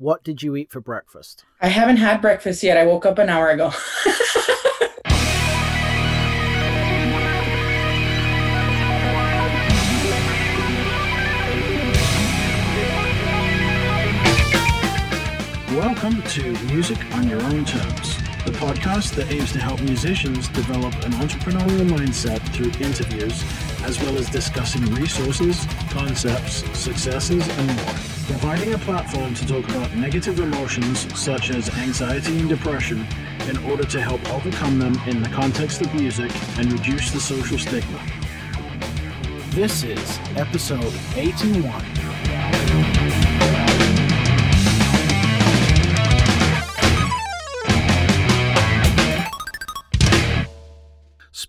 what did you eat for breakfast? I haven't had breakfast yet. I woke up an hour ago. Welcome to Music on Your Own Terms, the podcast that aims to help musicians develop an entrepreneurial mindset through interviews, as well as discussing resources, concepts, successes, and more. Providing a platform to talk about negative emotions such as anxiety and depression in order to help overcome them in the context of music and reduce the social stigma. This is episode 81.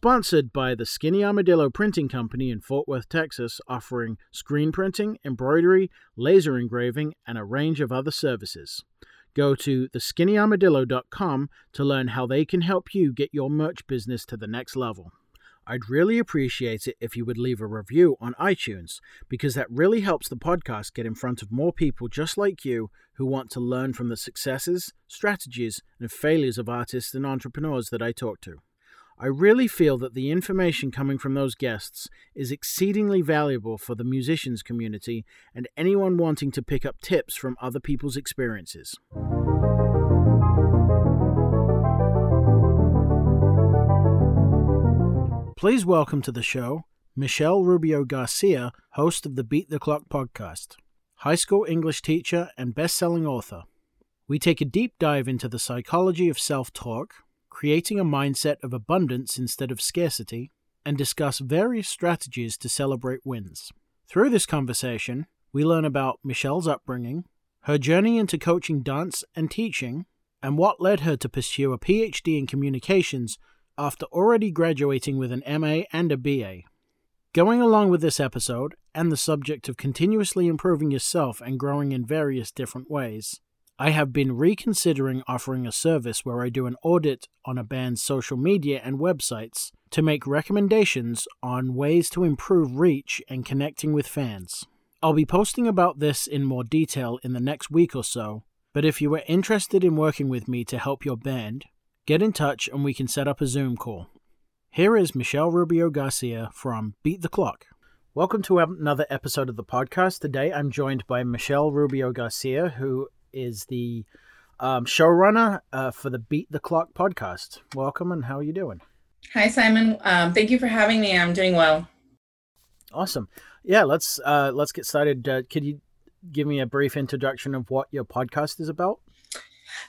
Sponsored by the Skinny Armadillo Printing Company in Fort Worth, Texas, offering screen printing, embroidery, laser engraving, and a range of other services. Go to theskinnyarmadillo.com to learn how they can help you get your merch business to the next level. I'd really appreciate it if you would leave a review on iTunes because that really helps the podcast get in front of more people just like you who want to learn from the successes, strategies, and failures of artists and entrepreneurs that I talk to. I really feel that the information coming from those guests is exceedingly valuable for the musicians community and anyone wanting to pick up tips from other people's experiences. Please welcome to the show Michelle Rubio Garcia, host of the Beat the Clock podcast, high school English teacher and best selling author. We take a deep dive into the psychology of self talk, creating a mindset of abundance instead of scarcity, and discuss various strategies to celebrate wins. Through this conversation, we learn about Michelle's upbringing, her journey into coaching dance and teaching, and what led her to pursue a PhD in communications after already graduating with an MA and a BA. Going along with this episode, and the subject of continuously improving yourself and growing in various different ways, I have been reconsidering offering a service where I do an audit on a band's social media and websites to make recommendations on ways to improve reach and connecting with fans. I'll be posting about this in more detail in the next week or so, but if you are interested in working with me to help your band, get in touch and we can set up a Zoom call. Here is Michelle Rubio Garcia from Beat the Clock. Welcome to another episode of the podcast. Today I'm joined by Michelle Rubio Garcia, who is the um, showrunner uh, for the Beat the Clock podcast. Welcome, and how are you doing? Hi, Simon. Um, thank you for having me. I'm doing well. Awesome. Yeah, let's uh, let's get started. Uh, could you give me a brief introduction of what your podcast is about?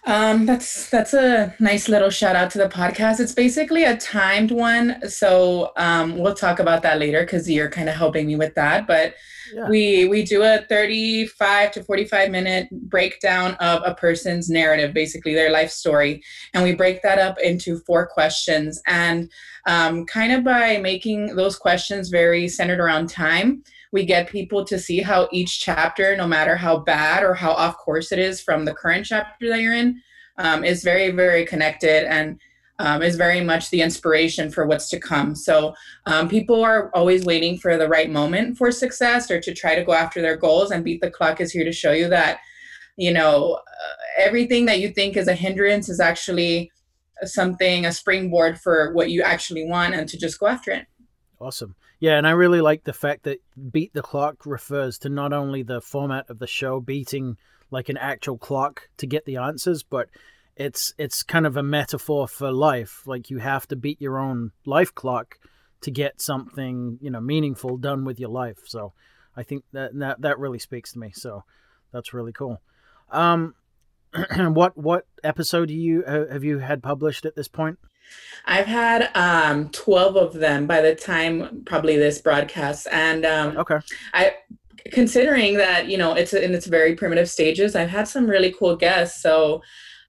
Um, that's that's a nice little shout out to the podcast. It's basically a timed one, so um, we'll talk about that later because you're kind of helping me with that. But yeah. we we do a 35 to 45 minute breakdown of a person's narrative, basically their life story, and we break that up into four questions. And um, kind of by making those questions very centered around time, we get people to see how each chapter, no matter how bad or how off course it is from the current chapter that you're in, um, is very, very connected and um, is very much the inspiration for what's to come. So um, people are always waiting for the right moment for success or to try to go after their goals. And Beat the Clock is here to show you that, you know, uh, everything that you think is a hindrance is actually something, a springboard for what you actually want and to just go after it. Awesome. Yeah, and I really like the fact that beat the clock refers to not only the format of the show beating like an actual clock to get the answers, but it's it's kind of a metaphor for life. Like you have to beat your own life clock to get something, you know, meaningful done with your life. So I think that that, that really speaks to me. So that's really cool. Um what what episode do you have you had published at this point? I've had um, 12 of them by the time probably this broadcast. And um, okay. I, considering that, you know, it's in its very primitive stages, I've had some really cool guests. So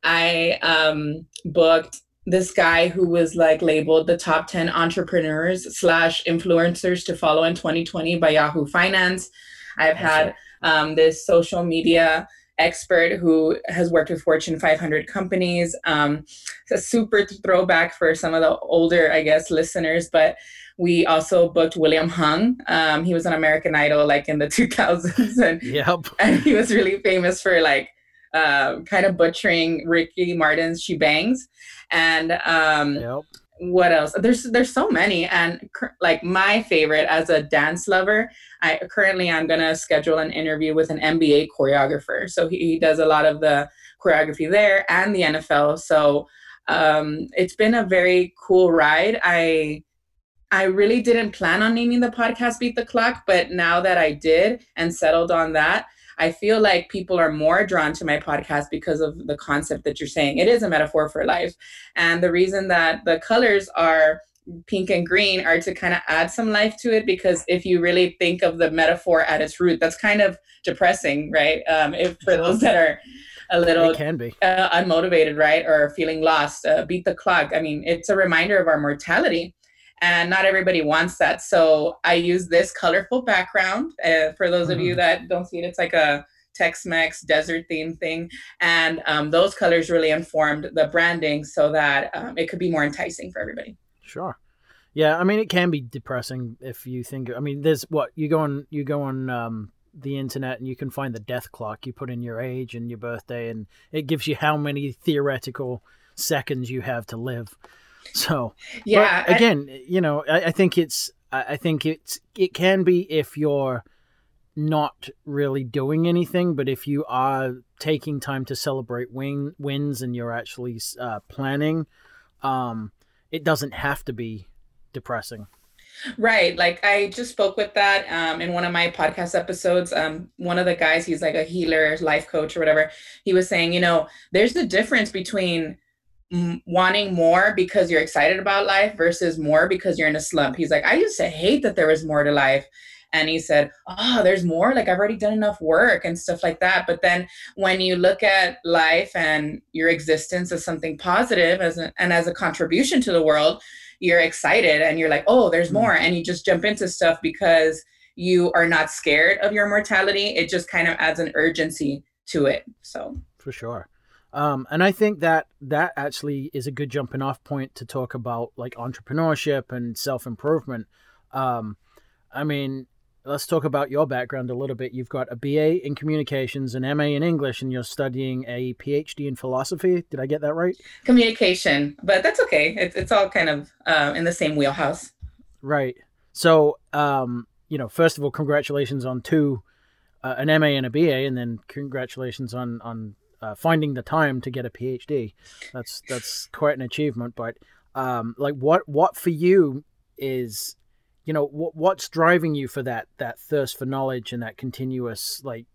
I um, booked this guy who was like labeled the top 10 entrepreneurs slash influencers to follow in 2020 by Yahoo Finance. I've had um, this social media expert who has worked with Fortune 500 companies. Um, it's a super throwback for some of the older, I guess, listeners, but we also booked William Hung. Um, he was an American Idol like in the 2000s, and, yep. and he was really famous for like uh, kind of butchering Ricky Martin's "She Bangs," and um, yep. What else? There's there's so many, and like my favorite as a dance lover, I currently I'm gonna schedule an interview with an NBA choreographer. So he, he does a lot of the choreography there and the NFL. So um, it's been a very cool ride. I I really didn't plan on naming the podcast Beat the Clock, but now that I did and settled on that, I feel like people are more drawn to my podcast because of the concept that you're saying. It is a metaphor for life. And the reason that the colors are pink and green are to kind of add some life to it because if you really think of the metaphor at its root, that's kind of depressing, right? Um, if for those that are a little it can be uh, unmotivated, right, or feeling lost, uh, beat the clock. I mean, it's a reminder of our mortality and not everybody wants that. So I use this colorful background. Uh, for those mm. of you mm-hmm. that don't see it, it's like a Tex-Mex desert theme thing, and um, those colors really informed the branding so that um, it could be more enticing for everybody. Sure. Yeah, I mean it can be depressing if you think. I mean, there's what you go on you go on um, the internet and you can find the death clock. You put in your age and your birthday, and it gives you how many theoretical seconds you have to live. So yeah, again, I, you know, I, I, think it's I think it's it can be if you're not really doing anything, but if you are taking time to celebrate win wins and you're actually uh, planning, um, it doesn't have to be depressing. Right. Like I just spoke with that um, in one of my podcast episodes. Um, one of the guys, he's like a healer, life coach, or whatever. He was saying, you know, there's the difference between wanting more because you're excited about life versus more because you're in a slump. He's like, I used to hate that there was more to life. And he said, Oh, there's more. Like, I've already done enough work and stuff like that. But then when you look at life and your existence as something positive as a, and as a contribution to the world, you're excited and you're like, Oh, there's mm. more. And you just jump into stuff because you are not scared of your mortality. It just kind of adds an urgency to it. So, for sure. Um, and I think that that actually is a good jumping off point to talk about like entrepreneurship and self improvement. Um, I mean, let's talk about your background a little bit. You've got a BA in communications, an MA in English, and you're studying a PhD in philosophy. Did I get that right? Communication, but that's okay. It's, it's all kind of uh, in the same wheelhouse. Right. So, um, you know, first of all, congratulations on two, uh, an MA and a BA, and then congratulations on on uh, finding the time to get a PhD. That's that's quite an achievement. But um, like, what what for you is, you know, what what's driving you for that that thirst for knowledge and that continuous like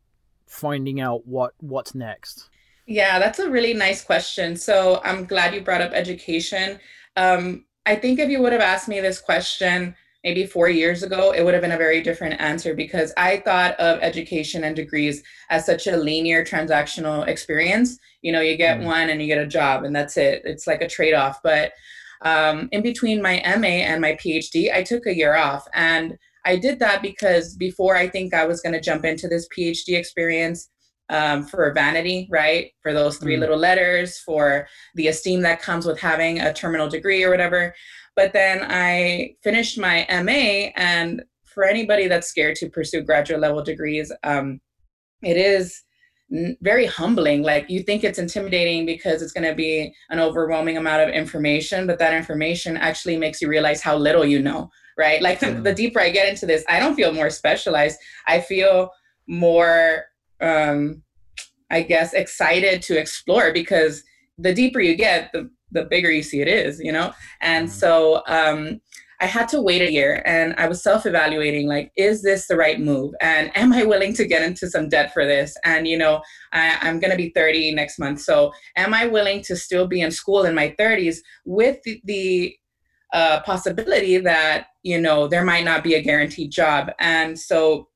finding out what what's next? Yeah, that's a really nice question. So I'm glad you brought up education. Um, I think if you would have asked me this question maybe four years ago, it would have been a very different answer because I thought of education and degrees as such a linear transactional experience. You know, you get mm one and you get a job, and that's it. It's like a trade off. But um, in between my MA and my PhD, I took a year off. And I did that because before I think I was going to jump into this PhD experience, um, for vanity, right? For those three mm. little letters, for the esteem that comes with having a terminal degree or whatever. But then I finished my MA, and for anybody that's scared to pursue graduate level degrees, um, it is very humbling. Like you think it's intimidating because it's going to be an overwhelming amount of information, but that information actually makes you realize how little you know, right? Like the, the deeper I get into this, I don't feel more specialized. I feel more, um, I guess, excited to explore because the deeper you get, the the bigger you see it is, you know? And mm-hmm. so um, I had to wait a year and I was self evaluating like, is this the right move? And am I willing to get into some debt for this? And, you know, I, am going to be 30 next month. So am I willing to still be in school in my 30s with the, the uh, possibility that, you know, there might not be a guaranteed job? And so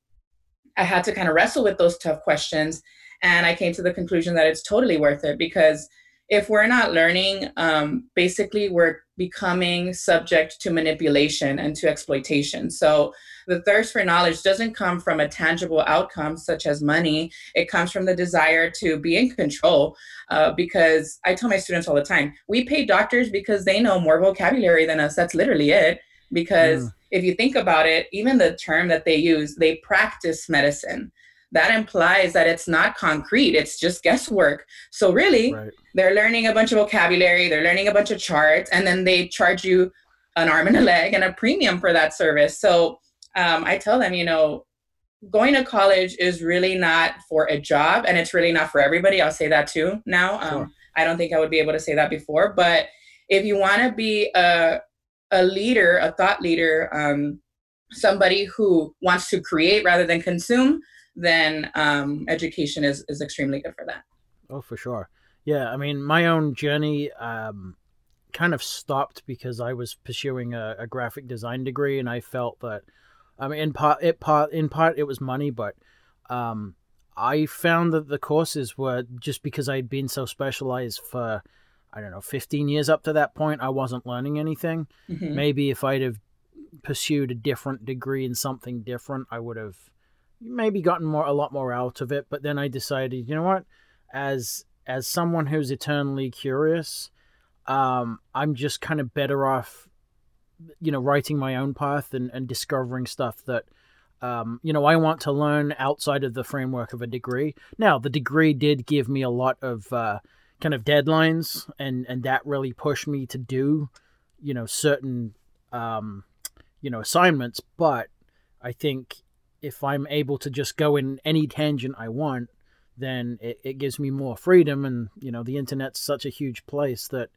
I had to kind of wrestle with those tough questions. And I came to the conclusion that it's totally worth it because if we're not learning, um, basically we're becoming subject to manipulation and to exploitation. So the thirst for knowledge doesn't come from a tangible outcome such as money. It comes from the desire to be in control. Uh, because I tell my students all the time, we pay doctors because they know more vocabulary than us. That's literally it. Because mm. if you think about it, even the term that they use, they practice medicine that implies that it's not concrete it's just guesswork so really right. they're learning a bunch of vocabulary they're learning a bunch of charts and then they charge you an arm and a leg and a premium for that service so um, i tell them you know going to college is really not for a job and it's really not for everybody i'll say that too now um, sure. i don't think i would be able to say that before but if you want to be a, a leader a thought leader um, somebody who wants to create rather than consume then um, education is, is extremely good for that oh for sure yeah i mean my own journey um, kind of stopped because i was pursuing a, a graphic design degree and i felt that I mean, in part, it part in part it was money, but um, I found that the courses were just because I'd been so specialized for I don't know 15 years up to that point. I wasn't learning anything. Mm-hmm. Maybe if I'd have pursued a different degree in something different, I would have maybe gotten more a lot more out of it. But then I decided, you know what, as as someone who's eternally curious, um, I'm just kind of better off you know writing my own path and, and discovering stuff that um, you know I want to learn outside of the framework of a degree. Now the degree did give me a lot of uh, kind of deadlines, and and that really pushed me to do you know certain um, you know assignments. But I think if I'm able to just go in any tangent I want, then it, it gives me more freedom. And you know the internet's such a huge place that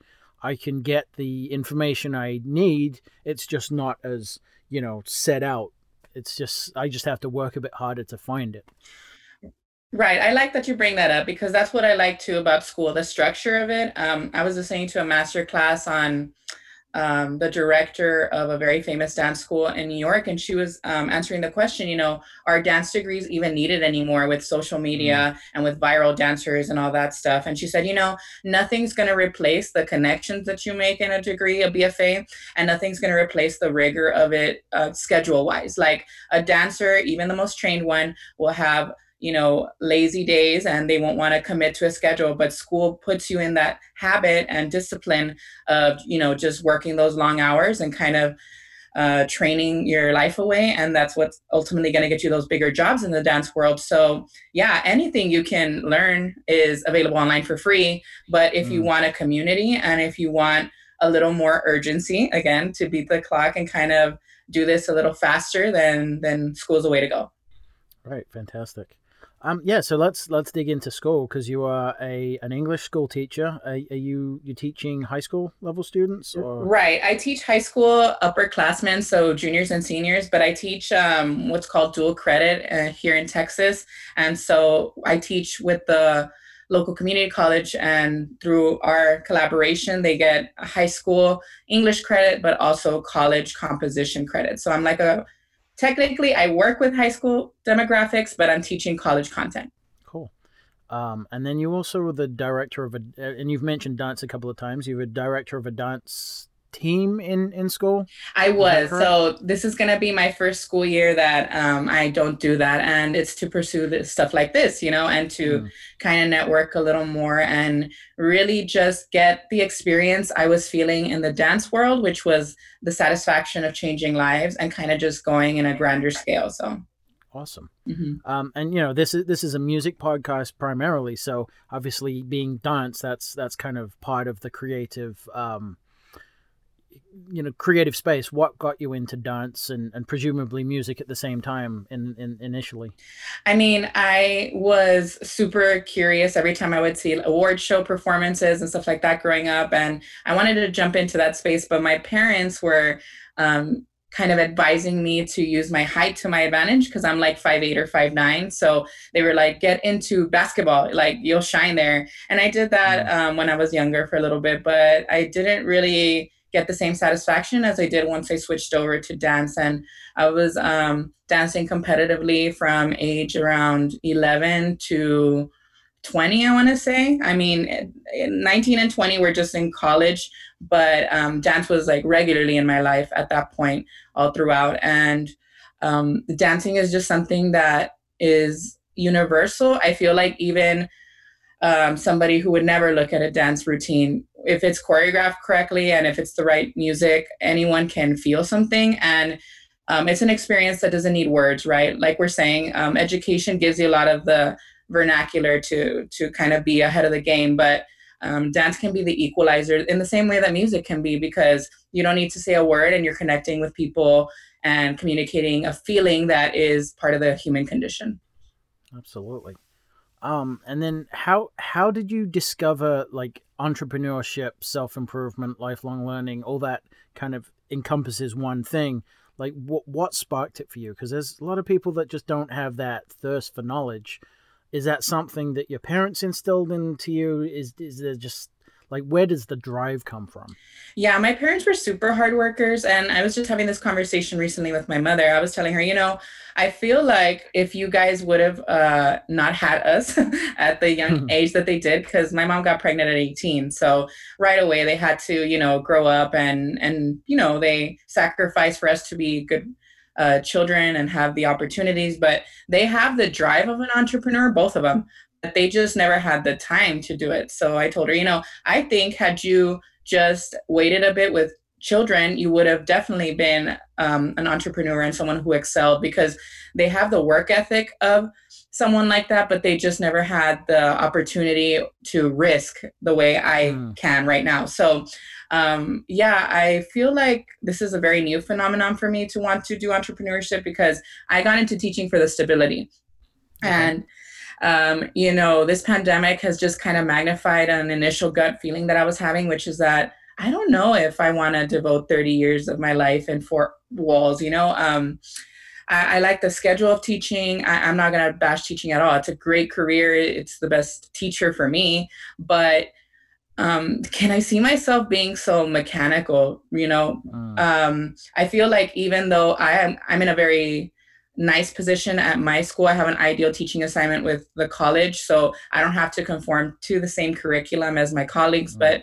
I can get the information I need. It's just not as, you know, set out. It's just, I just have to work a bit harder to find it. Right. I like that you bring that up because that's what I like too about school, the structure of it. Um, I was listening to a master class on um, the director of a very famous dance school in New York, and she was um, answering the question, you know, are dance degrees even needed anymore with social media mm. and with viral dancers and all that stuff? And she said, you know, nothing's going to replace the connections that you make in a degree, a BFA, and nothing's going to replace the rigor of it uh, schedule wise. Like a dancer, even the most trained one, will have you know, lazy days and they won't want to commit to a schedule. But school puts you in that habit and discipline of, you know, just working those long hours and kind of uh, training your life away. And that's what's ultimately going to get you those bigger jobs in the dance world. So, yeah, anything you can learn is available online for free. But if mm. you want a community and if you want a little more urgency, again, to beat the clock and kind of do this a little faster, then then school's the way to go. Right, fantastic. Um, yeah, so let's let's dig into school because you are a an English school teacher. Are, are, you you teaching high school level students? Or? Right, I teach high school upperclassmen, so juniors and seniors. But I teach um, what's called dual credit uh, here in Texas, and so I teach with the local community college, and through our collaboration, they get high school English credit, but also college composition credit. So I'm like a technically I work with high school demographics, but I'm teaching college content. Cool. Um, and then you also were the director of a, and you've mentioned dance a couple of times. You were director of a dance team in in school? I was. So this is going to be my first school year that um, I don't do that, and it's to pursue this stuff like this, you know, and to mm. kind of network a little more and really just get the experience I was feeling in the dance world, which was the satisfaction of changing lives and kind of just going in a grander scale. So awesome mm-hmm. um, and you know this is this is a music podcast primarily so obviously being dance that's that's kind of part of the creative um, you know creative space what got you into dance and, and presumably music at the same time in, in initially i mean i was super curious every time i would see award show performances and stuff like that growing up and i wanted to jump into that space but my parents were um, kind of advising me to use my height to my advantage because I'm like five eight or five nine. So they were like, get into basketball, like you'll shine there. And I did that mm. um, when I was younger for a little bit, but I didn't really get the same satisfaction as I did once I switched over to dance. And I was um, dancing competitively from age around 11 to 20, I want to say. I mean, 19 and 20 were just in college, but um, dance was like regularly in my life at that point, all throughout. And um, dancing is just something that is universal. I feel like even um, somebody who would never look at a dance routine if it's choreographed correctly and if it's the right music anyone can feel something and um, it's an experience that doesn't need words, right? Like we're saying, um, education gives you a lot of the vernacular to to kind of be ahead of the game, but um, dance can be the equalizer in the same way that music can be because you don't need to say a word and you're connecting with people and communicating a feeling that is part of the human condition. Absolutely. Um, and then how how did you discover like entrepreneurship, self improvement, lifelong learning, all that kind of encompasses one thing? Like what what sparked it for you? Because there's a lot of people that just don't have that thirst for knowledge. Is that something that your parents instilled into you? Is is there just like where does the drive come from? Yeah my parents were super hard workers and i was just having this conversation recently with my mother. I was telling her you know i feel like if you guys would have uh, not had us at the young age that they did because my mom got pregnant at 18 so right away they had to you know grow up and and you know they sacrificed for us to be good uh, children and have the opportunities, but they have the drive of an entrepreneur, both of them they just never had the time to do it. So I told her, you know, I think had you just waited a bit with children, you would have definitely been um, an entrepreneur and someone who excelled because they have the work ethic of someone like that, but they just never had the opportunity to risk the way I mm. can right now. So, um, yeah, I feel like this is a very new phenomenon for me to want to do entrepreneurship because I got into teaching for the stability. Okay. And um, you know, this pandemic has just kind of magnified an initial gut feeling that I was having, which is that I don't know if I want to devote 30 years of my life in four walls, you know. Um, I, I, like the schedule of teaching. I, am not going to bash teaching at all. It's a great career. It's the best teacher for me. But um, can I see myself being so mechanical? You know, mm. um, I feel like even though I am, I'm in a very nice position at my school. I have an ideal teaching assignment with the college, so I don't have to conform to the same curriculum as my colleagues. Mm-hmm.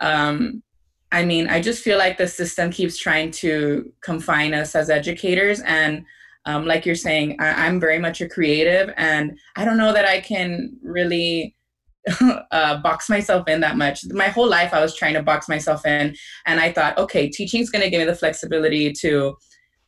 But um, I mean, I just feel like the system keeps trying to confine us as educators. And um, like you're saying, I- am very much a creative, and I don't know that I can really. uh, box myself in that much. My whole life, I was trying to box myself in, and I thought, okay, teaching is going to give me the flexibility to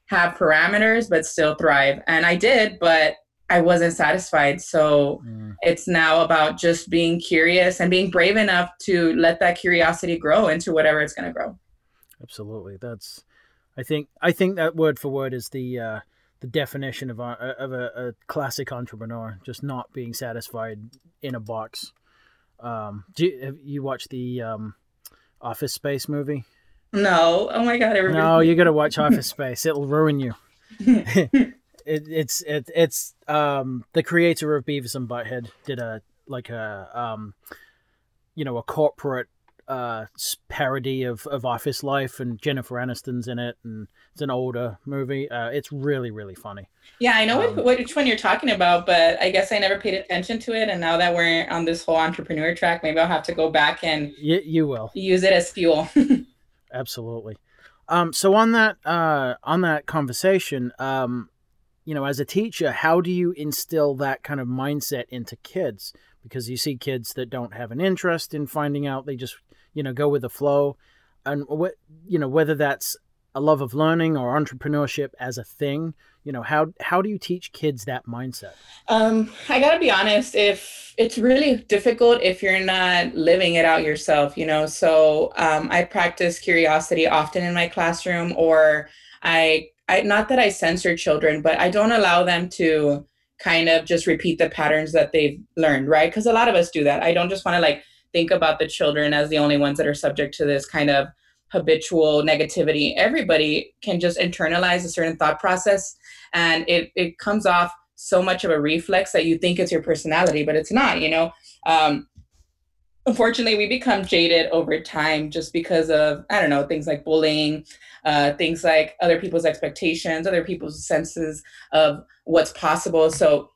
have parameters but still thrive. And I did, but I wasn't satisfied. So mm. it's now about just being curious and being brave enough to let that curiosity grow into whatever it's going to grow. Absolutely. That's I think I think that word for word is the uh the definition of a, of a, a classic entrepreneur, just not being satisfied in a box. Um, do you, have you watched the um, Office Space movie? No. Oh my god. Everybody. No, you got to watch Office Space. It'll ruin you. it, it's it, it's um the creator of Beavis and Butthead did a like a um you know a corporate uh parody of, of office life and jennifer aniston's in it and it's an older movie uh it's really really funny yeah i know um, what, which one you're talking about but i guess i never paid attention to it and now that we're on this whole entrepreneur track maybe i'll have to go back and you, you will use it as fuel absolutely. Um, so on that uh, on that conversation, um, you know, as a teacher, how do you instill that kind of mindset into kids? Because you see kids that don't have an interest in finding out; they just you know go with the flow, and what you know whether that's a love of learning or entrepreneurship as a thing you know how how do you teach kids that mindset? Um i gotta be honest if it's really difficult if you're not living it out yourself you know? So um, i practice curiosity often in my classroom or i i not that i censor children but i don't allow them to kind of just repeat the patterns that they've learned right? Because a lot of us do that. I don't just want to like think about the children as the only ones that are subject to this kind of habitual negativity. Everybody can just internalize a certain thought process and it, it comes off so much of a reflex that you think it's your personality but it's not you know? Um, unfortunately we become jaded over time just because of i don't know things like bullying uh, things like other people's expectations other people's senses of what's possible. So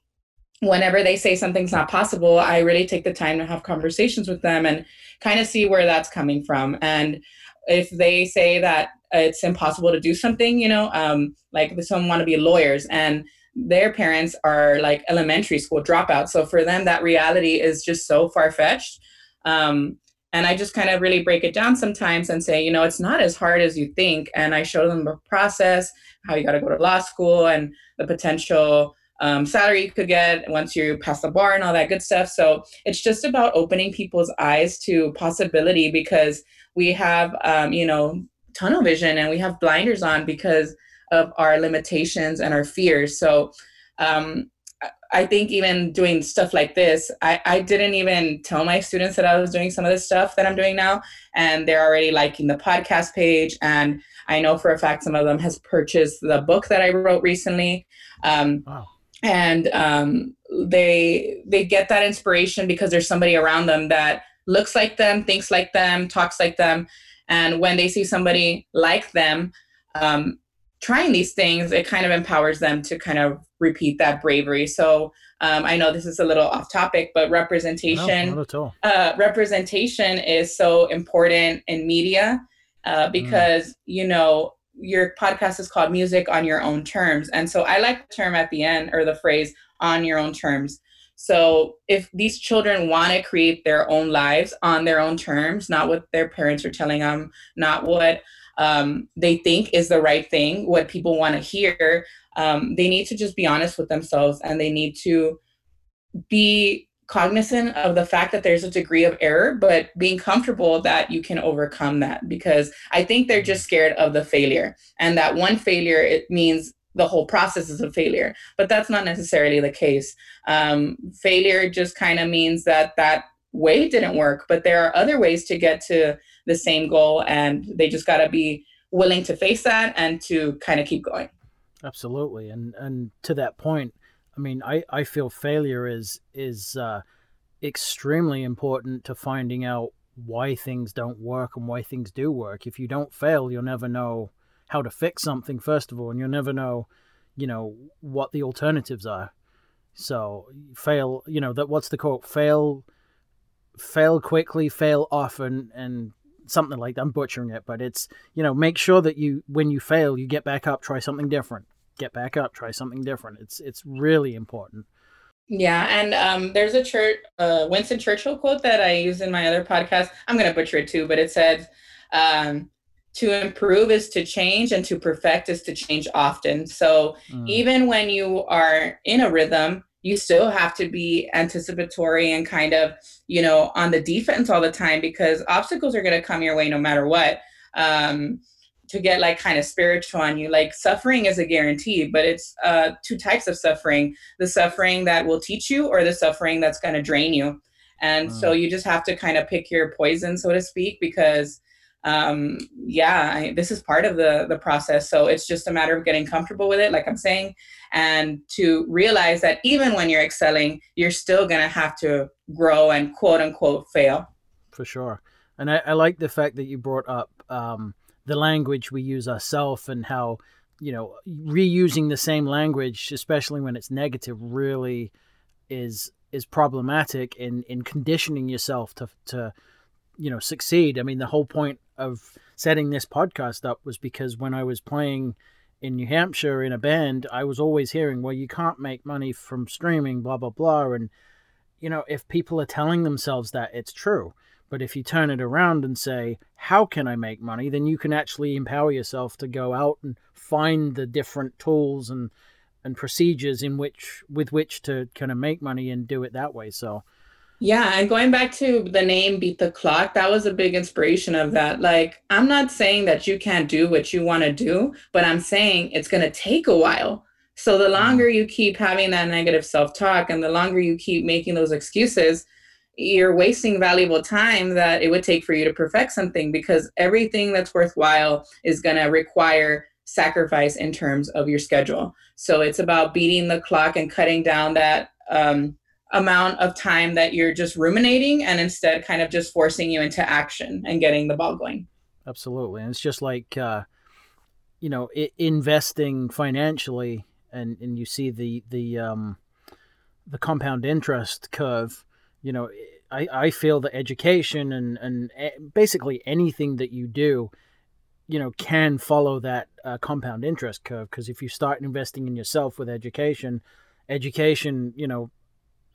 whenever they say something's not possible i really take the time to have conversations with them and kind of see where that's coming from. And if they say that it's impossible to do something, you know, um, like some want to be lawyers and their parents are like elementary school dropouts. So for them, that reality is just so far fetched. Um, and I just kind of really break it down sometimes and say, you know, it's not as hard as you think. And I show them the process, how you got to go to law school and the potential um, salary you could get once you pass the bar and all that good stuff. So it's just about opening people's eyes to possibility because we have, um, you know, tunnel vision and we have blinders on because of our limitations and our fears. So um, I think even doing stuff like this, I, I didn't even tell my students that I was doing some of the stuff that I'm doing now. And they're already liking the podcast page. And I know for a fact some of them has purchased the book that I wrote recently. Um, wow. And um, they they get that inspiration because there's somebody around them that looks like them, thinks like them, talks like them. And when they see somebody like them, um, trying these things, it kind of empowers them to kind of repeat that bravery. So um, I know this is a little off topic, but representation, no, uh, representation is so important in media uh, mm. because mm. you know your podcast is called music on your own terms. And so i like the term at the end or the phrase on your own terms. So if these children want to create their own lives on their own terms not what their parents are telling them not what um, they think is the right thing, what people want to hear, um, they need to just be honest with themselves and they need to be cognizant of the fact that there's a degree of error, but being comfortable that you can overcome that because I think they're just scared of the failure. And that one failure, it means the whole process is a failure, but that's not necessarily the case. Um, failure just kind of means that that way didn't work, but there are other ways to get to the same goal and they just got to be willing to face that and to kind of keep going absolutely and and to that point i mean i i feel failure is is uh extremely important to finding out why things don't work and why things do work. If you don't fail you'll never know how to fix something first of all and you'll never know you know what the alternatives are. So fail you know that what's the quote? Fail fail quickly fail often and something like that. I'm butchering it, but it's you know make sure that you when you fail you get back up, try something different, get back up, try something different. It's it's really important. Yeah, and um, there's a church, uh, Winston Churchill quote that I use in my other podcast. I'm gonna butcher it too, but it says, um, "To improve is to change, and to perfect is to change often." So mm. even when you are in a rhythm, you still have to be anticipatory and kind of, you know, on the defense all the time because obstacles are going to come your way no matter what. Um, to get like kind of spiritual on you, like suffering is a guarantee, but it's uh, two types of suffering the suffering that will teach you or the suffering that's going to drain you. And so you just have to kind of pick your poison, so to speak, because um, yeah, I, this is part of the the process. So it's just a matter of getting comfortable with it, like I'm saying, and to realize that even when you're excelling, you're still gonna have to grow and quote unquote fail. For sure, and I, I like the fact that you brought up um, the language we use ourselves and how you know reusing the same language, especially when it's negative, really is is problematic in in conditioning yourself to to you know succeed. I mean, the whole point of setting this podcast up was because when I was playing in New Hampshire in a band, I was always hearing, well, you can't make money from streaming, blah, blah, blah. And, you know, if people are telling themselves that, it's true. But if you turn it around and say, how can I make money? Then you can actually empower yourself to go out and find the different tools and, and procedures in which with which to kind of make money and do it that way. So yeah, and going back to the name Beat the Clock, that was a big inspiration of that. Like, I'm not saying that you can't do what you want to do, but I'm saying it's going to take a while. So the mm-hmm. longer you keep having that negative self-talk and the longer you keep making those excuses, you're wasting valuable time that it would take for you to perfect something because everything that's worthwhile is going to require sacrifice in terms of your schedule. So it's about beating the clock and cutting down that um, amount of time that you're just ruminating and instead kind of just forcing you into action and getting the ball going. Absolutely. And it's just like, uh, you know, I- investing financially and, and you see the, the, um, the compound interest curve, you know, I, I feel that education and, and basically anything that you do, you know, can follow that uh, compound interest curve. Because if you start investing in yourself with education, education, you know,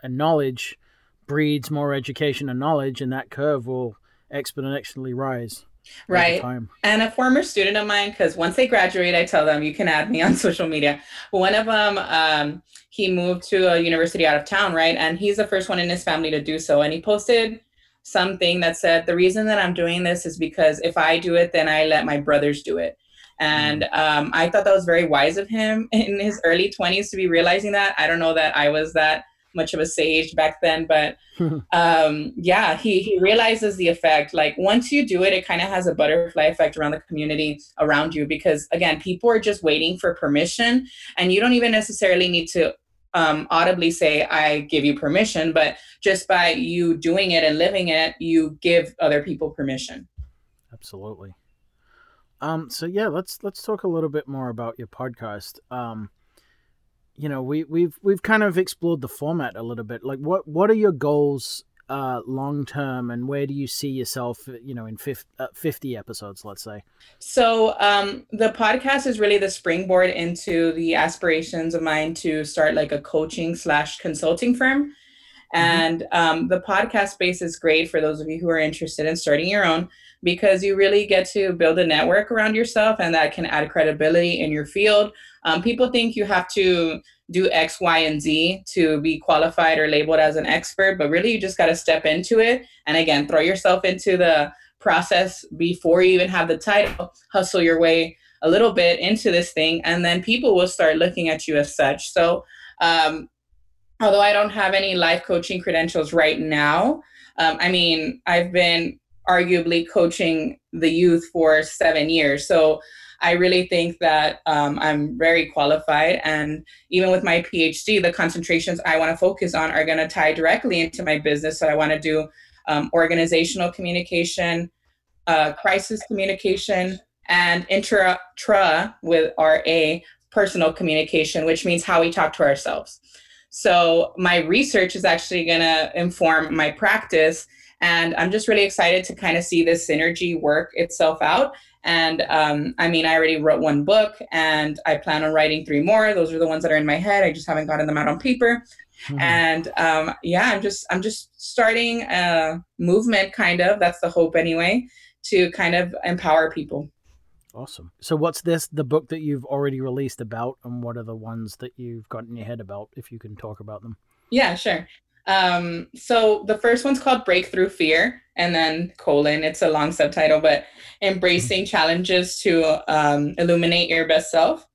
and knowledge breeds more education and knowledge, and that curve will exponentially rise. Right. And a former student of mine, because once they graduate, I tell them you can add me on social media. One of them, um, he moved to a university out of town, right? And he's the first one in his family to do so. And he posted something that said, The reason that I'm doing this is because if I do it, then I let my brothers do it. And mm. um, I thought that was very wise of him in his early 20s to be realizing that. I don't know that I was that much of a sage back then, but um, yeah, he, he realizes the effect. Like once you do it, it kind of has a butterfly effect around the community around you because again, people are just waiting for permission and you don't even necessarily need to um, audibly say, I give you permission, but just by you doing it and living it, you give other people permission. Absolutely. Um, so yeah, let's let's talk a little bit more about your podcast. Um, you know, we we've we've kind of explored the format a little bit. Like, what what are your goals uh, long term, and where do you see yourself? You know, in 50, uh, 50 episodes, let's say. So um, the podcast is really the springboard into the aspirations of mine to start like a coaching slash consulting firm. Mm-hmm. And um, the podcast space is great for those of you who are interested in starting your own because you really get to build a network around yourself and that can add credibility in your field. Um, people think you have to do X, Y, and Z to be qualified or labeled as an expert, but really you just got to step into it. And again, throw yourself into the process before you even have the title, hustle your way a little bit into this thing, and then people will start looking at you as such. So, um, although I don't have any life coaching credentials right now, um, I mean, I've been arguably coaching the youth for seven years. So I really think that um, I'm very qualified. And even with my PhD, the concentrations I want to focus on are going to tie directly into my business. So I want to do um, organizational communication, uh, crisis communication, and intra tra with RA personal communication, which means how we talk to ourselves. So my research is actually going to inform my practice and I'm just really excited to kind of see this synergy work itself out. And um, I mean, I already wrote one book and I plan on writing three more. Those are the ones that are in my head. I just haven't gotten them out on paper. Mm-hmm. And um, yeah, I'm just I'm just starting a movement, kind of. That's the hope, anyway, to kind of empower people. Awesome. So, what's this the book that you've already released about, and what are the ones that you've got in your head about? If you can talk about them. Yeah, sure. Um, so the first one's called Breakthrough Fear, and then colon, it's a long subtitle, but embracing challenges to um, illuminate your best self.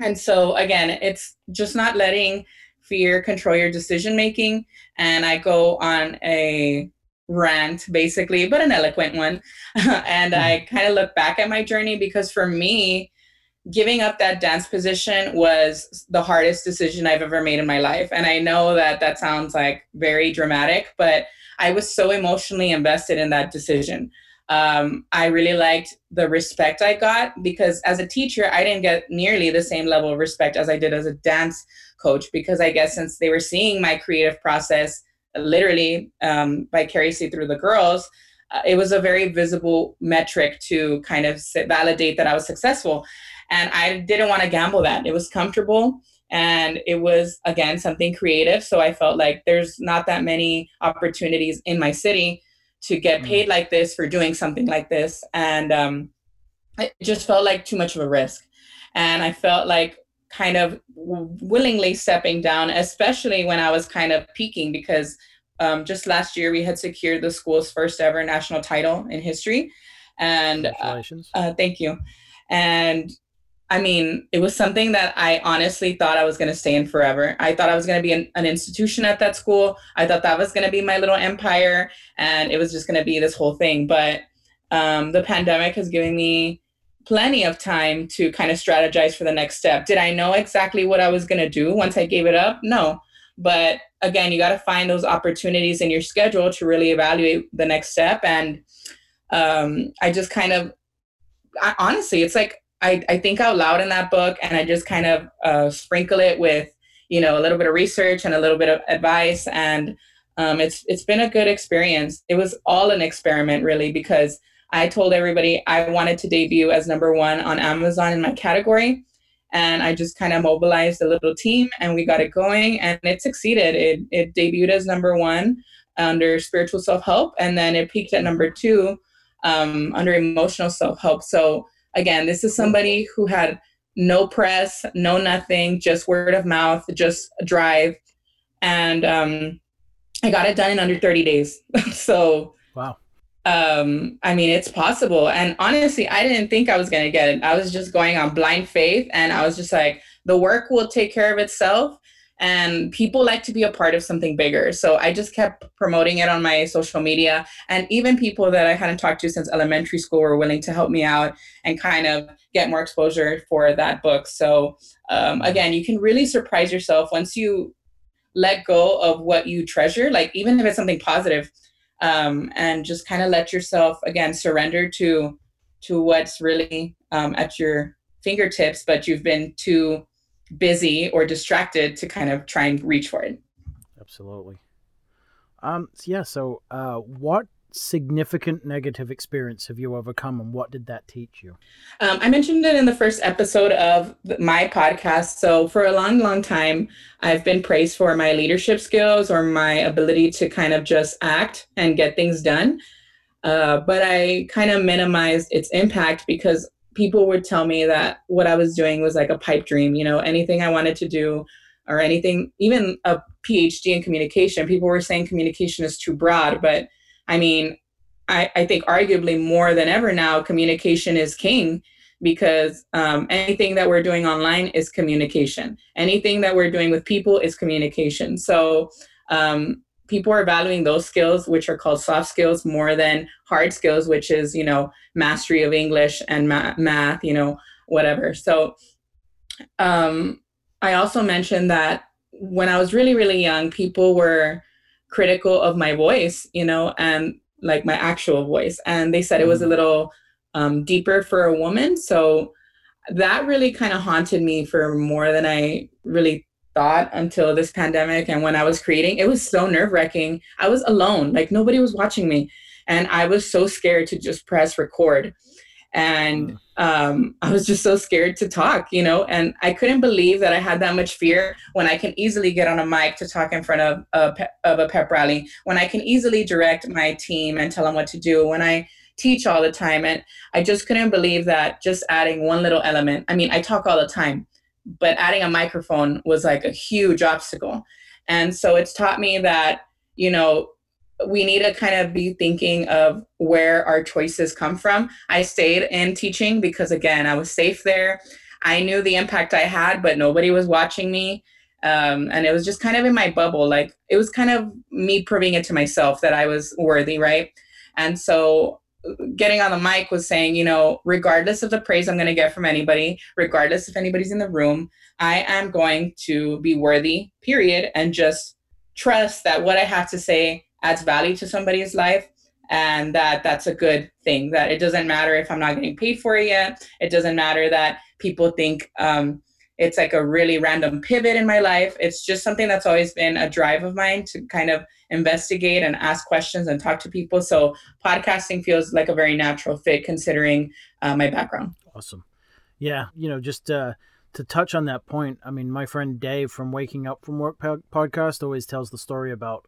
And so again, it's just not letting fear control your decision making. And I go on a rant basically, but an eloquent one. and I kind of look back at my journey because for me, giving up that dance position was the hardest decision I've ever made in my life. And I know that that sounds like very dramatic, but I was so emotionally invested in that decision. Um, I really liked the respect I got because as a teacher, I didn't get nearly the same level of respect as I did as a dance coach because I guess since they were seeing my creative process literally um, vicariously through the girls, uh, it was a very visible metric to kind of validate that I was successful. And I didn't want to gamble that. It was comfortable and it was, again, something creative. So I felt like there's not that many opportunities in my city to get mm. paid like this for doing something like this. And um, it just felt like too much of a risk. And I felt like kind of willingly stepping down, especially when I was kind of peaking because um, just last year we had secured the school's first ever national title in history. And uh, uh, thank you. And I mean, it was something that I honestly thought I was going to stay in forever. I thought I was going to be an, an, institution at that school. I thought that was going to be my little empire and it was just going to be this whole thing. But um, the pandemic has given me plenty of time to kind of strategize for the next step. Did I know exactly what I was going to do once I gave it up? No. But again, you got to find those opportunities in your schedule to really evaluate the next step. And um, I just kind of, I, honestly, it's like I, I think out loud in that book and I just kind of uh, sprinkle it with, you know, a little bit of research and a little bit of advice. And um, it's it's been a good experience. It was all an experiment really because I told everybody I wanted to debut as number one on Amazon in my category. And I just kind of mobilized a little team and we got it going and it succeeded. It, it debuted as number one under spiritual self help, and then it peaked at number two um, under emotional self help. So again, this is somebody who had no press, no nothing, just word of mouth, just drive, and um, I got it done in under 30 days. so. Um, I mean, it's possible. And honestly, I didn't think I was going to get it. I was just going on blind faith, and I was just like, the work will take care of itself and people like to be a part of something bigger. So I just kept promoting it on my social media. And even people that I hadn't talked to since elementary school were willing to help me out and kind of get more exposure for that book. So um, again, you can really surprise yourself once you let go of what you treasure, like even if it's something positive, um, and just kind of let yourself again surrender to to what's really um, at your fingertips, but you've been too busy or distracted to kind of try and reach for it. Absolutely. Um, yeah. So, uh, what significant negative experience have you overcome, and what did that teach you? Um, I mentioned it in the first episode of my podcast. So, for a long, long time, I've been praised for my leadership skills or my ability to kind of just act and get things done. Uh, but I kind of minimized its impact because people would tell me that what I was doing was like a pipe dream, you know, anything I wanted to do or anything, even a PhD in communication. People were saying communication is too broad, but I mean, I, I think arguably more than ever now, communication is king because um, anything that we're doing online is communication. Anything that we're doing with people is communication. So um, people are valuing those skills which are called soft skills more than hard skills which is you know mastery of english and ma- math you know whatever so um, i also mentioned that when i was really really young people were critical of my voice you know and like my actual voice and they said it was a mm. little um, deeper for a woman so that really kind of haunted me for more than i really thought until this pandemic and when I was creating, it was so nerve wracking. I was alone, like nobody was watching me. And I was so scared to just press record. And mm. um, I was just so scared to talk, you know, and I couldn't believe that I had that much fear when I can easily get on a mic to talk in front of a, pe- of a pep rally, when I can easily direct my team and tell them what to do, when I teach all the time. And I just couldn't believe that just adding one little element. I mean, I talk all the time, but adding a microphone was like a huge obstacle. And so it's taught me that, you know, we need to kind of be thinking of where our choices come from. I stayed in teaching because, again, I was safe there. I knew the impact I had, but nobody was watching me. Um, and it was just kind of in my bubble. Like it was kind of me proving it to myself that I was worthy, right? And so getting on the mic was saying, you know, regardless of the praise I'm going to get from anybody, regardless if anybody's in the room, I am going to be worthy, period, and just trust that what I have to say adds value to somebody's life and that that's a good thing that it doesn't matter if i'm not getting paid for it yet it doesn't matter that people think um, it's like a really random pivot in my life. It's just something that's always been a drive of mine to kind of investigate and ask questions and talk to people. So podcasting feels like a very natural fit considering uh, my background. Awesome. Yeah, you know, just uh, to touch on that point, I mean, my friend Dave from Waking Up from Work podcast always tells the story about,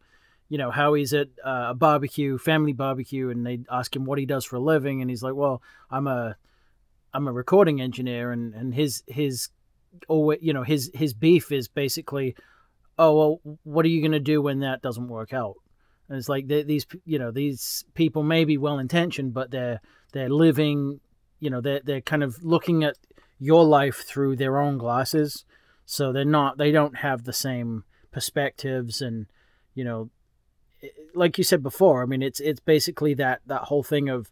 you know, how he's at uh, a barbecue, family barbecue, and they ask him what he does for a living, and he's like, "Well, I'm a, I'm a recording engineer," and and his his or you know his his beef is basically oh well what are you to do when that doesn't work out? And it's like these you know these people may be well intentioned but they're they're living you know they're, they're kind of looking at your life through their own glasses. So they're not they don't have the same perspectives and you know like you said before i mean it's it's basically that that whole thing of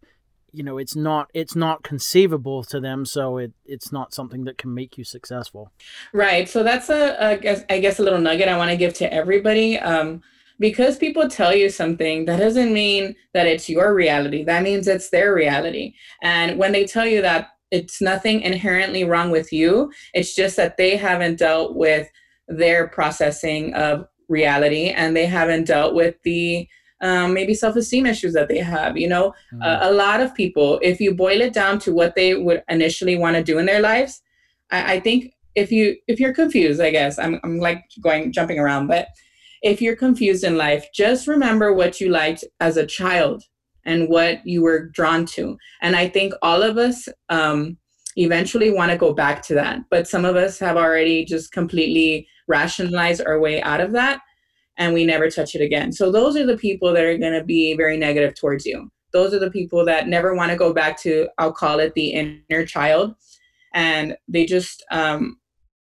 you know it's not it's not conceivable to them so it it's not something that can make you successful. Right so that's a, a guess, I guess a little nugget i want to give to everybody um, because people tell you something that doesn't mean that it's your reality that means it's their reality. And when they tell you that it's nothing inherently wrong with you it's just that they haven't dealt with their processing of reality and they haven't dealt with the um, maybe self-esteem issues that they have you know mm-hmm. uh, a lot of people if you boil it down to what they would initially want to do in their lives I, I, think if you if you're confused i guess I'm, I'm like going jumping around but if you're confused in life, just remember what you liked as a child and what you were drawn to. And I think all of us um, eventually want to go back to that. But some of us have already just completely rationalized our way out of that and we never touch it again. So those are the people that are going to be very negative towards you. Those are the people that never want to go back to, I'll call it the inner child. And they just, um,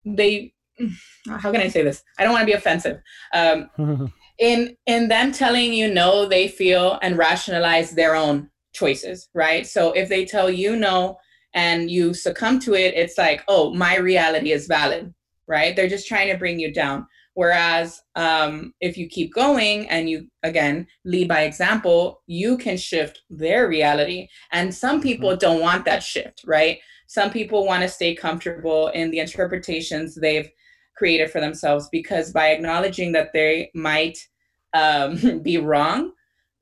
they, how can I say this? I don't want to be offensive. Um, in in them telling you no, they feel and rationalize their own choices, right? So if they tell you no and you succumb to it, it's like, oh, my reality is valid, right? They're just trying to bring you down. Whereas um, if you keep going and you, again, lead by example, you can shift their reality. And some people mm-hmm. don't want that shift, right? Some people want to stay comfortable in the interpretations they've created for themselves because by acknowledging that they might um, be wrong,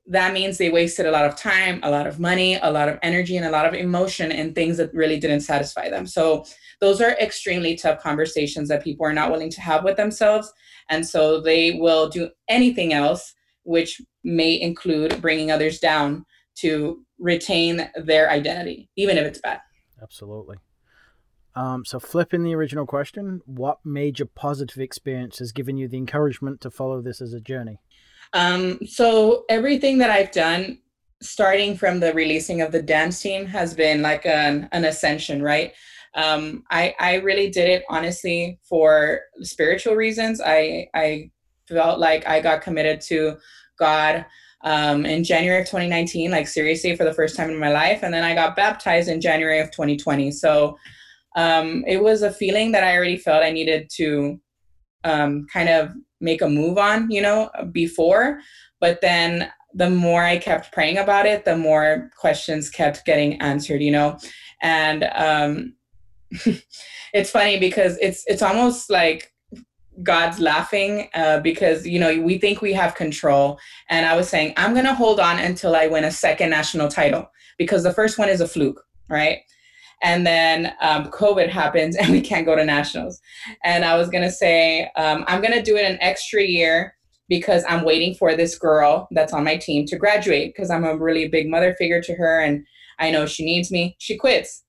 that means they wasted a lot of time, a lot of money, a lot of energy, and a lot of emotion in things that really didn't satisfy them. So those are extremely tough conversations that people are not willing to have with themselves. And so they will do anything else, which may include bringing others down to retain their identity, even if it's bad. Absolutely. Um, so, flipping the original question, what major positive experience has given you the encouragement to follow this as a journey? Um, so, everything that I've done, starting from the releasing of the dance team, has been like an, an ascension, right? Um, I, I really did it honestly for spiritual reasons. I, I felt like I got committed to God um, in January of 2019, like seriously for the first time in my life. And then I got baptized in January of 2020. So um, it was a feeling that I already felt I needed to um, kind of make a move on, you know, before. But then the more I kept praying about it, the more questions kept getting answered, you know. And um, it's funny because it's it's almost like God's laughing uh, because you know we think we have control, and I was saying I'm gonna hold on until I win a second national title because the first one is a fluke, right? And then um, COVID happens and we can't go to nationals. And I was gonna say um, I'm gonna do it an extra year because I'm waiting for this girl that's on my team to graduate because I'm a really big mother figure to her and I know she needs me. She quits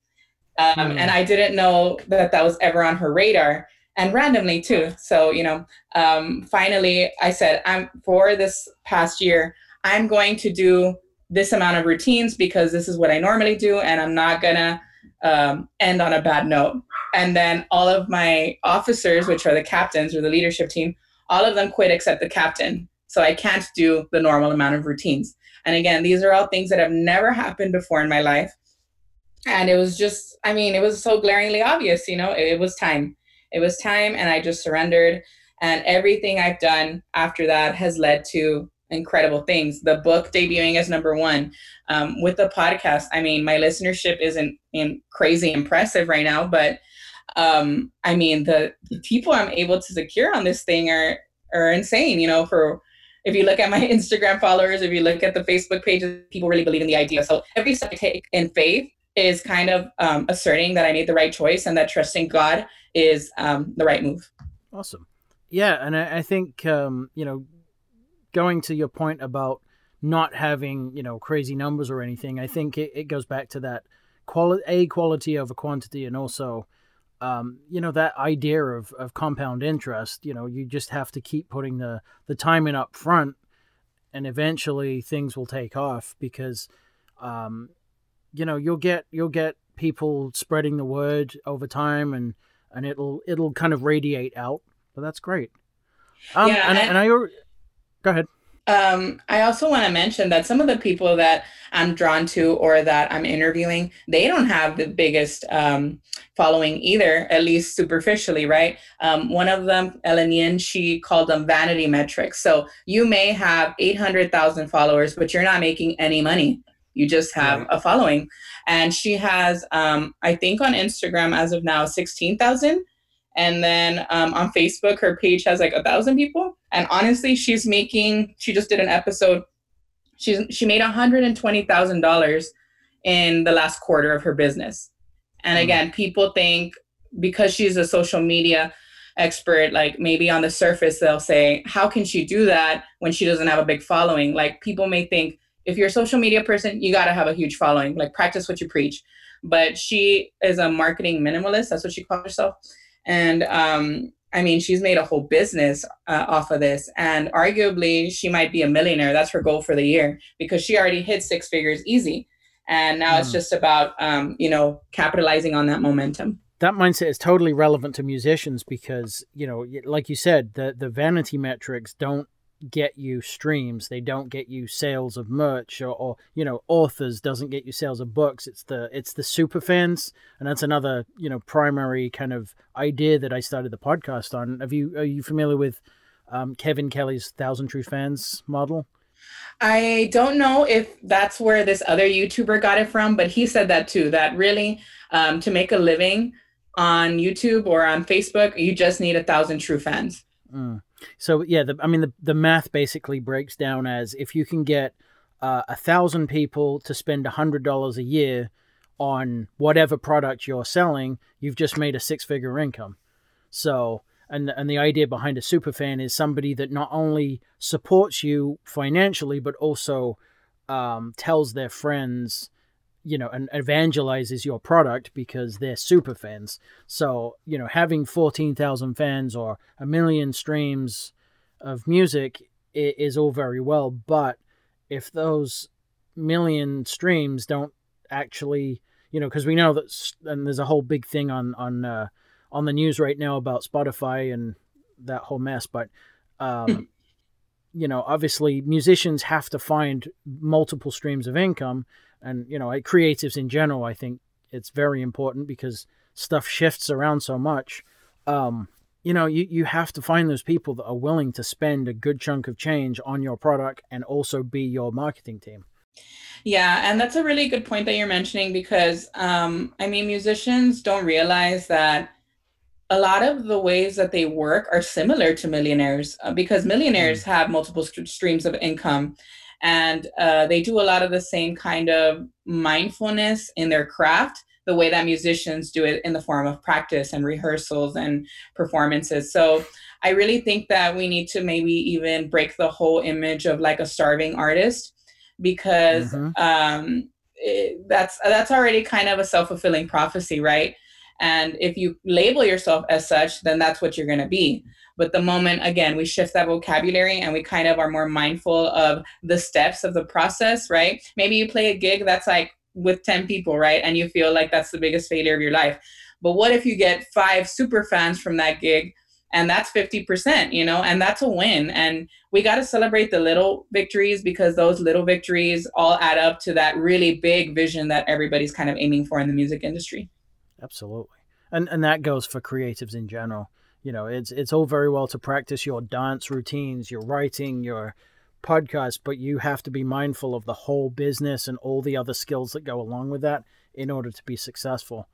um, mm. And I didn't know that that was ever on her radar and randomly too. So, you know, um, finally I said, I'm for this past year, I'm going to do this amount of routines because this is what I normally do. And I'm not gonna um, end on a bad note. And then all of my officers, which are the captains or the leadership team, all of them quit except the captain. So I can't do the normal amount of routines. And again, these are all things that have never happened before in my life and it was just i mean it was so glaringly obvious you know it, it was time. It was time and i just surrendered. And everything i've done after that has led to incredible things. The book debuting as number one um, with the podcast. I mean my listenership isn't in crazy impressive right now but um, i mean the, the people i'm able to secure on this thing are are insane you know for if you look at my instagram followers if you look at the facebook pages people really believe in the idea. So every step i take in faith is kind of um, asserting that I made the right choice and that trusting God is um, the right move. Awesome. Yeah, and I, I think um, you know, going to your point about not having you know crazy numbers or anything, I think it, it goes back to that quality, a quality over quantity, and also. Um, you know that idea of, of compound interest you know you just have to keep putting the the time in up front and eventually things will take off because um, you know you'll get you'll get people spreading the word over time and and it'll it'll kind of radiate out but that's great um yeah, and, and, and i go ahead um, I also want to mention that some of the people that I'm drawn to or that I'm interviewing, they don't have the biggest um, following either, at least superficially, right? Um, one of them, Ellen Yin, she called them vanity metrics. So you may have 800,000 followers, but you're not making any money. You just have right. a following. And she has, um, I think on Instagram as of now, 16,000. And then um, on Facebook, her page has like a thousand people. And honestly, she's making, she just did an episode. She's, she made $120,000 in the last quarter of her business. And hmm. again, people think because she's a social media expert like maybe on the surface they'll say how can she do that when she doesn't have a big following like people may think if you're a social media person you got to have a huge following like practice what you preach but she is a marketing minimalist that's what she calls herself and um, I mean, she's made a whole business uh, off of this, and arguably, she might be a millionaire. That's her goal for the year because she already hit six figures easy, and now mm. it's just about um, you know capitalizing on that momentum. That mindset is totally relevant to musicians because you know, like you said, the the vanity metrics don't get you streams. They don't get you sales of merch or, or, you know authors doesn't get you sales of books. It's the it's the super fans. And that's another you know primary kind of idea that i started the podcast on. Have you are you familiar with um, kevin kelly's thousand true fans model? I don't know if that's where this other youtuber got it from but he said that too that really um, to make a living on youtube or on facebook you just need a thousand true fans. Mm. So yeah, the, I mean the the math basically breaks down as if you can get uh, a thousand people to spend a hundred dollars a year on whatever product you're selling, you've just made a six figure income. So and and the idea behind a super fan is somebody that not only supports you financially but also um, tells their friends you know and evangelizes your product because they're super fans. So you know having 14,000 fans or a million streams of music is all very well but if those million streams don't actually you know because we know that and there's a whole big thing on on uh, on the news right now about Spotify and that whole mess but um you know obviously musicians have to find multiple streams of income and you know creatives in general i think it's very important because stuff shifts around so much. Um, you know you, you have to find those people that are willing to spend a good chunk of change on your product and also be your marketing team. Yeah and that's a really good point that you're mentioning because um, i mean musicians don't realize that a lot of the ways that they work are similar to millionaires uh, because millionaires mm. have multiple st- streams of income and uh, they do a lot of the same kind of mindfulness in their craft the way that musicians do it in the form of practice and rehearsals and performances so i really think that we need to maybe even break the whole image of like a starving artist because mm-hmm. um, it, that's that's already kind of a self-fulfilling prophecy right and if you label yourself as such then that's what you're going to be but the moment, again, we shift that vocabulary and we kind of are more mindful of the steps of the process, right? Maybe you play a gig that's like with 10 people, right? And you feel like that's the biggest failure of your life. But what if you get five super fans from that gig? And that's 50%, you know, and that's a win. And we got to celebrate the little victories because those little victories all add up to that really big vision that everybody's kind of aiming for in the music industry. Absolutely. And and that goes for creatives in general. You know it's it's all very well to practice your dance routines your writing your podcast but you have to be mindful of the whole business and all the other skills that go along with that in order to be successful.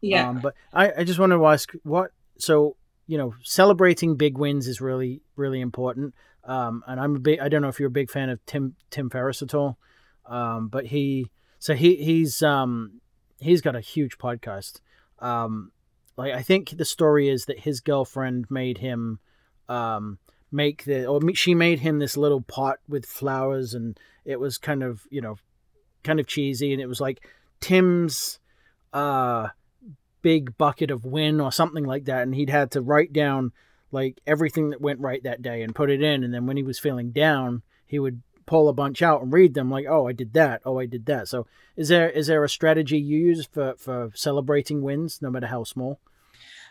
Yeah. Um, but I, I just want to ask what so you know celebrating big wins is really really important. Um, and i'm a big i don't know if you're a big fan of tim tim ferriss at all. Um, but he so he he's um he's got a huge podcast. Um like I think the story is that his girlfriend made him um, make the or she made him this little pot with flowers and it was kind of you know kind of cheesy and it was like Tim's uh big bucket of win or something like that and he'd had to write down like everything that went right that day and put it in and then when he was feeling down he would pull a bunch out and read them like oh i did that. Oh i did that. So is there is there a strategy you use for for celebrating wins no matter how small?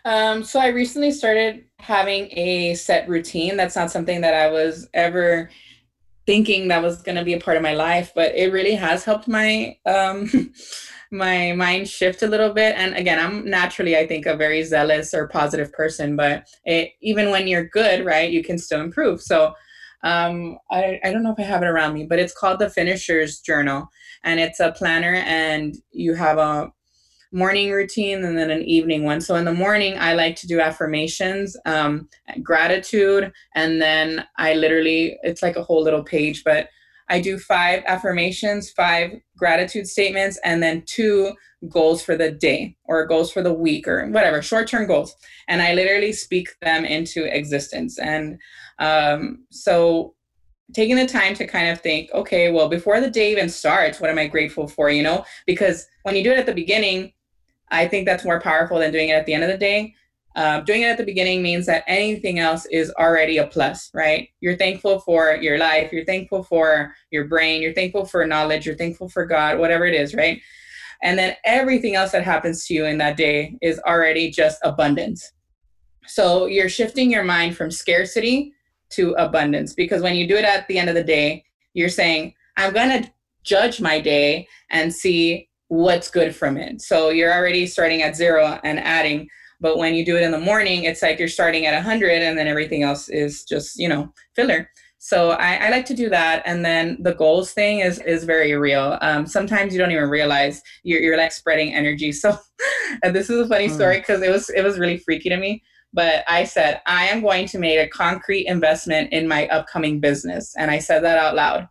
Um, so i recently started having a set routine. That's not something that i was ever thinking that was going to be a part of my life but it really has helped my um my mind shift a little bit. And again i'm naturally i think a very zealous or positive person but it, even when you're good right you can still improve. So um, I, I don't know if I have it around me, but it's called the Finisher's Journal. And it's a planner, and you have a morning routine and then an evening one. So in the morning, I like to do affirmations, um, gratitude, and then I literally, it's like a whole little page, but I do five affirmations, five gratitude statements, and then two goals for the day or goals for the week or whatever, short term goals. And I literally speak them into existence. And um, so taking the time to kind of think, okay, well, before the day even starts, what am I grateful for? You know, because when you do it at the beginning, I think that's more powerful than doing it at the end of the day. Uh, doing it at the beginning means that anything else is already a plus, right? You're thankful for your life, you're thankful for your brain, you're thankful for knowledge, you're thankful for God, whatever it is, right? And then everything else that happens to you in that day is already just abundance. So you're shifting your mind from scarcity to abundance because when you do it at the end of the day, you're saying, I'm going to judge my day and see what's good from it. So you're already starting at zero and adding but when you do it in the morning, it's like you're starting at 100 and then everything else is just, you know, filler. So I, I like to do that. And then the goals thing is is very real. Um, sometimes you don't even realize you're, you're like spreading energy. So this is a funny hmm. story because it was it was really freaky to me. But I said, I am going to make a concrete investment in my upcoming business. And I said that out loud.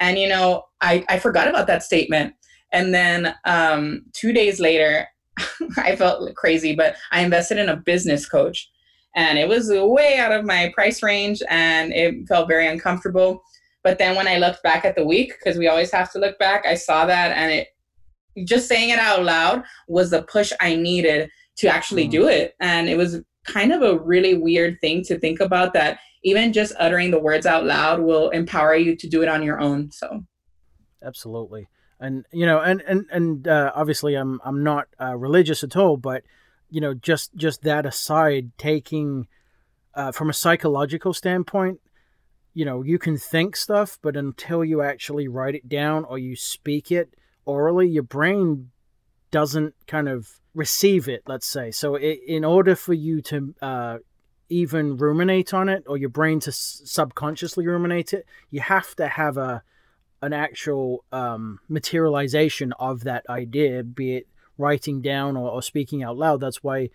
And you know, I, I forgot about that statement. And then um, two days later, I felt crazy, but I invested in a business coach and it was way out of my price range and it felt very uncomfortable. But then when I looked back at the week, because we always have to look back, I saw that and it just saying it out loud was the push I needed to actually mm-hmm. do it. And it was kind of a really weird thing to think about that even just uttering the words out loud will empower you to do it on your own. So, absolutely and you know and and and uh, obviously i'm i'm not uh, religious at all but you know just just that aside taking uh, from a psychological standpoint you know you can think stuff but until you actually write it down or you speak it orally your brain doesn't kind of receive it let's say so it, in order for you to uh, even ruminate on it or your brain to s- subconsciously ruminate it you have to have a an actual um, materialization of that idea, be it writing down or, or speaking out loud. That's why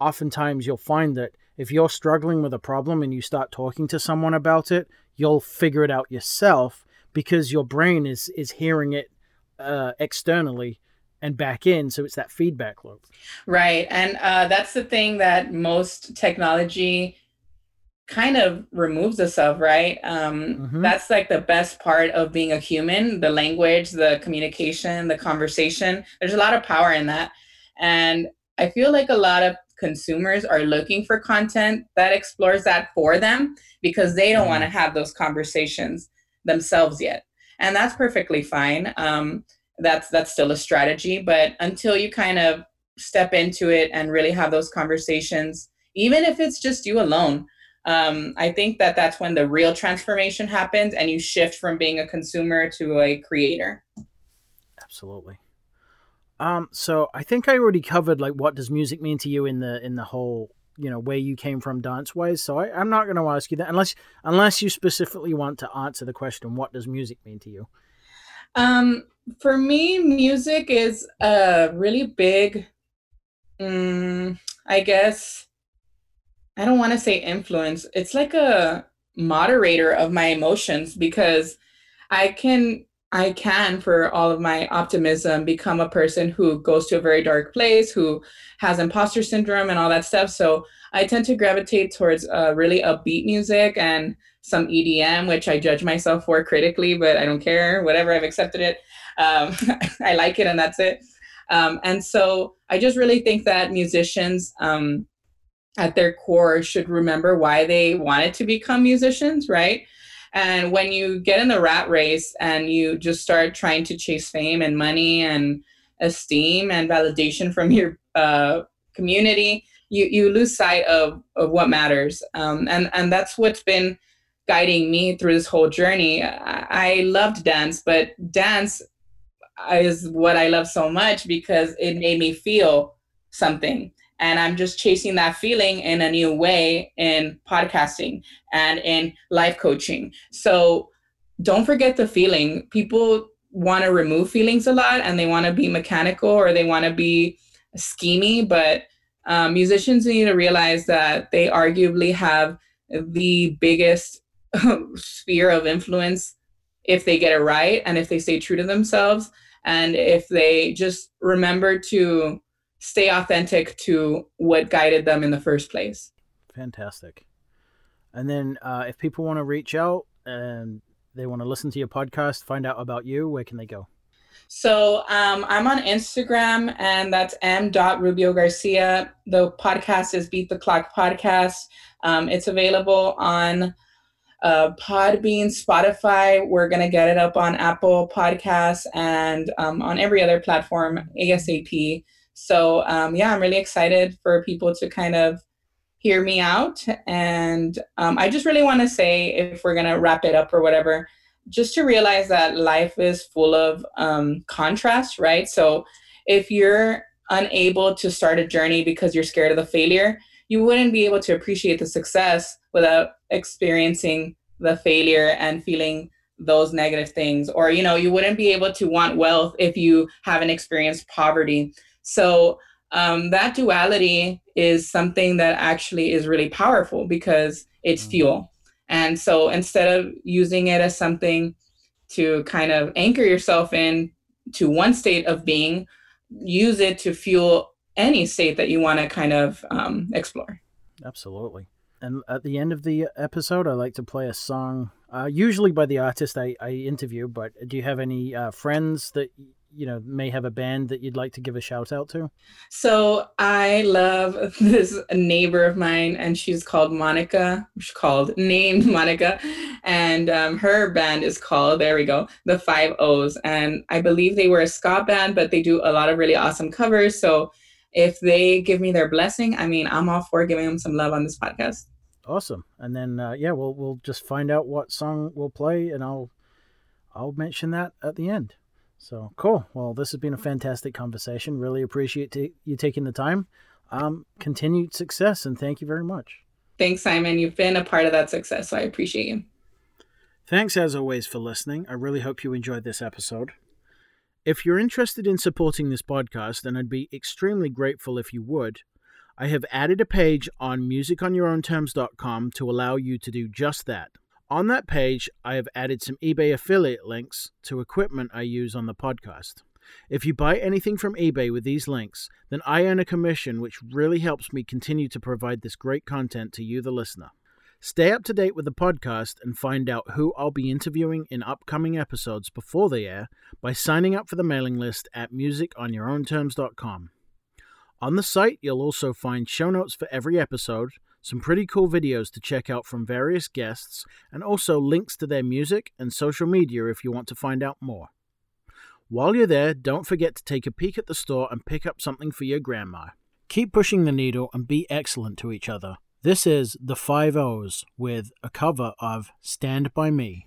oftentimes you'll find that if you're struggling with a problem and you start talking to someone about it, you'll figure it out yourself because your brain is is hearing it uh, externally and back in so it's that feedback loop right and uh, that's the thing that most technology kind of removes us of right um, mm-hmm. that's like the best part of being a human the language the communication the conversation there's a lot of power in that and i feel like a lot of consumers are looking for content that explores that for them because they don't mm-hmm. want to have those conversations themselves yet and that's perfectly fine um, that's that's still a strategy but until you kind of step into it and really have those conversations even if it's just you alone um, I think that that's when the real transformation happens and you shift from being a consumer to a creator. Absolutely. Um, so I think I already covered like what does music mean to you in the in the whole you know where you came from dance wise. So I, I'm not going to ask you that unless unless you specifically want to answer the question what does music mean to you. Um, for me, music is a really big, um, I guess, I don't want to say influence. It's like a moderator of my emotions because I can I can for all of my optimism become a person who goes to a very dark place, who has imposter syndrome and all that stuff. So I tend to gravitate towards uh, really upbeat music and some EDM, which I judge myself for critically, but I don't care. Whatever, I've accepted it. Um, I like it, and that's it. Um, and so I just really think that musicians um, at their core should remember why they wanted to become musicians, right? And when you get in the rat race and you just start trying to chase fame and money and esteem and validation from your uh, community, you, you lose sight of, of what matters. Um, and, and that's what's been guiding me through this whole journey. I, I loved dance, but dance is what I love so much because it made me feel something and i'm just chasing that feeling in a new way in podcasting and in life coaching. So don't forget the feeling. People want to remove feelings a lot and they want to be mechanical or they want to be schemy but um, musicians need to realize that they arguably have the biggest sphere of influence if they get it right and if they stay true to themselves and if they just remember to stay authentic to what guided them in the first place. Fantastic. And then uh, if people want to reach out and they want to listen to your podcast, find out about you, where can they go? So um, I'm on Instagram, and that's m. Rubio Garcia. The podcast is Beat the Clock Podcast. Um, it's available on uh, Podbean, Spotify. We're gonna get it up on Apple Podcasts and um, on every other platform ASAP. So um, yeah, I'm really excited for people to kind of hear me out, and um, I just really want to say, if we're gonna wrap it up or whatever just to realize that life is full of um, contrast, right? So if you're unable to start a journey because you're scared of the failure, you wouldn't be able to appreciate the success without experiencing the failure and feeling those negative things. Or you know you wouldn't be able to want wealth if you haven't experienced poverty so um, that duality is something that actually is really powerful because it's mm-hmm. fuel and so instead of using it as something to kind of anchor yourself in to one state of being, use it to fuel any state that you want to kind of um, explore. Absolutely. And at the end of the episode, I like to play a song, uh, usually by the artist I, I interview. But do you have any uh, friends that you know may have a band that you'd like to give a shout out to? So I love this neighbor of mine, and she's called Monica. She's called named Monica, and um, her band is called there we go the Five O's, and I believe they were a ska band, but they do a lot of really awesome covers. So if they give me their blessing, I mean I'm all for giving them some love on this podcast. Awesome, and then uh, yeah, we'll we'll just find out what song we'll play, and I'll I'll mention that at the end. So cool. Well, this has been a fantastic conversation. Really appreciate t- you taking the time. Um, continued success and thank you very much. Thanks, Simon. You've been a part of that success, so I appreciate you. Thanks as always for listening. I really hope you enjoyed this episode. If you're interested in supporting this podcast, then I'd be extremely grateful if you would. I have added a page on musiconyourownterms.com to allow you to do just that. On that page, I have added some eBay affiliate links to equipment I use on the podcast. If you buy anything from eBay with these links, then I earn a commission, which really helps me continue to provide this great content to you, the listener. Stay up to date with the podcast and find out who I'll be interviewing in upcoming episodes before they air by signing up for the mailing list at musiconyourownterms.com. On the site, you'll also find show notes for every episode, some pretty cool videos to check out from various guests, and also links to their music and social media if you want to find out more. While you're there, don't forget to take a peek at the store and pick up something for your grandma. Keep pushing the needle and be excellent to each other. This is the Five O's with a cover of Stand By Me.